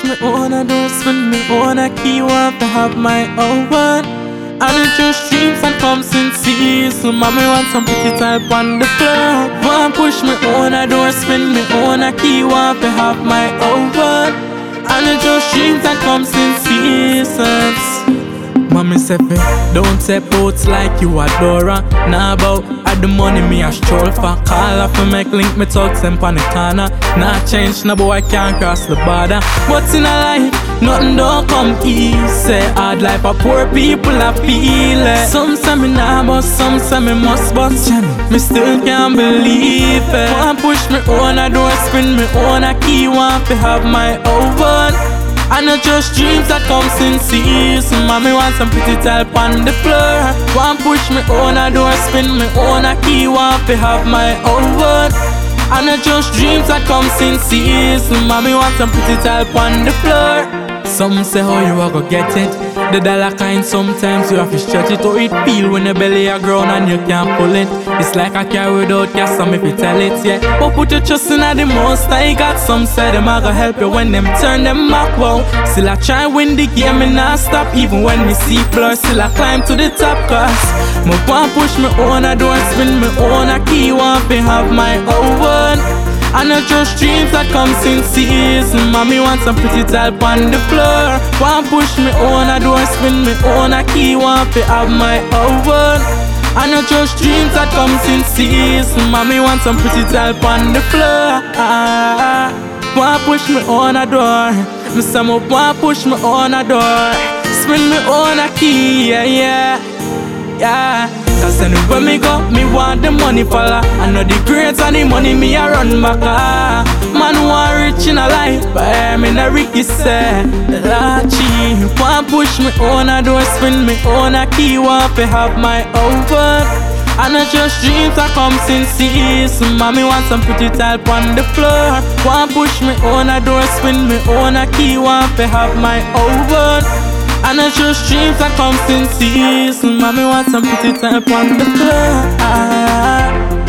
push me own a door, spin me own a key, want to have my own one. And just dreams and comes in season. Mommy want some pretty type on the floor. Want push me own a door, spin me own a key, want to have my own one. And just dreams and comes in fi, don't say boats like you a Dora Nah about at the money me a stroll for Call off and make link me talk them corner. Nah change, no boy can't cross the border. But in a life, nothing don't come easy. Hard life a poor people a feel it. Some say me nah but some say me must but Me still can't believe it. Want push me own a door, spin me own a key Want to have my own one I know just dreams that comes in season Mommy want some pretty type on the floor. Want push me own a door, spin me own a key. Want to have my own one I know just dreams that comes in season Mommy want some pretty type on the floor Some say how you a go get it. The dollar kind sometimes you have to stretch it. How it feel when the belly a grown and you can't pull it? It's like a car without gas, some if you tell it, yeah. But put your trust in the most I got Some say them a go help you when them turn them back, wow. Still I try win the game and I stop. Even when me see plus, still I climb to the top Cause me want push me own a door, spin me own. I keep to have my own one I know just dreams that comes in season Mommy want some pretty type on the floor. Want push me own a door, spin me own a key Want to have my one I know just dreams that comes in season Mommy want some pretty type on the floor. Want push me on a door Me say me want push me on a door Spin me on a key, yeah, yeah, yeah Cause anywhere me go, me want the money follow I know the grades and the money me a run back ah. Man want rich in a life, but I am in a Ricky say Lachi, want push me own a door, spin me own a key Want to have my own one I know just dreams that comes in season Mommy want some pretty type on the floor. Want push me own a door, spin me own a key Want to have my own one I just dreams that comes in season Mommy want some pretty type on the floor.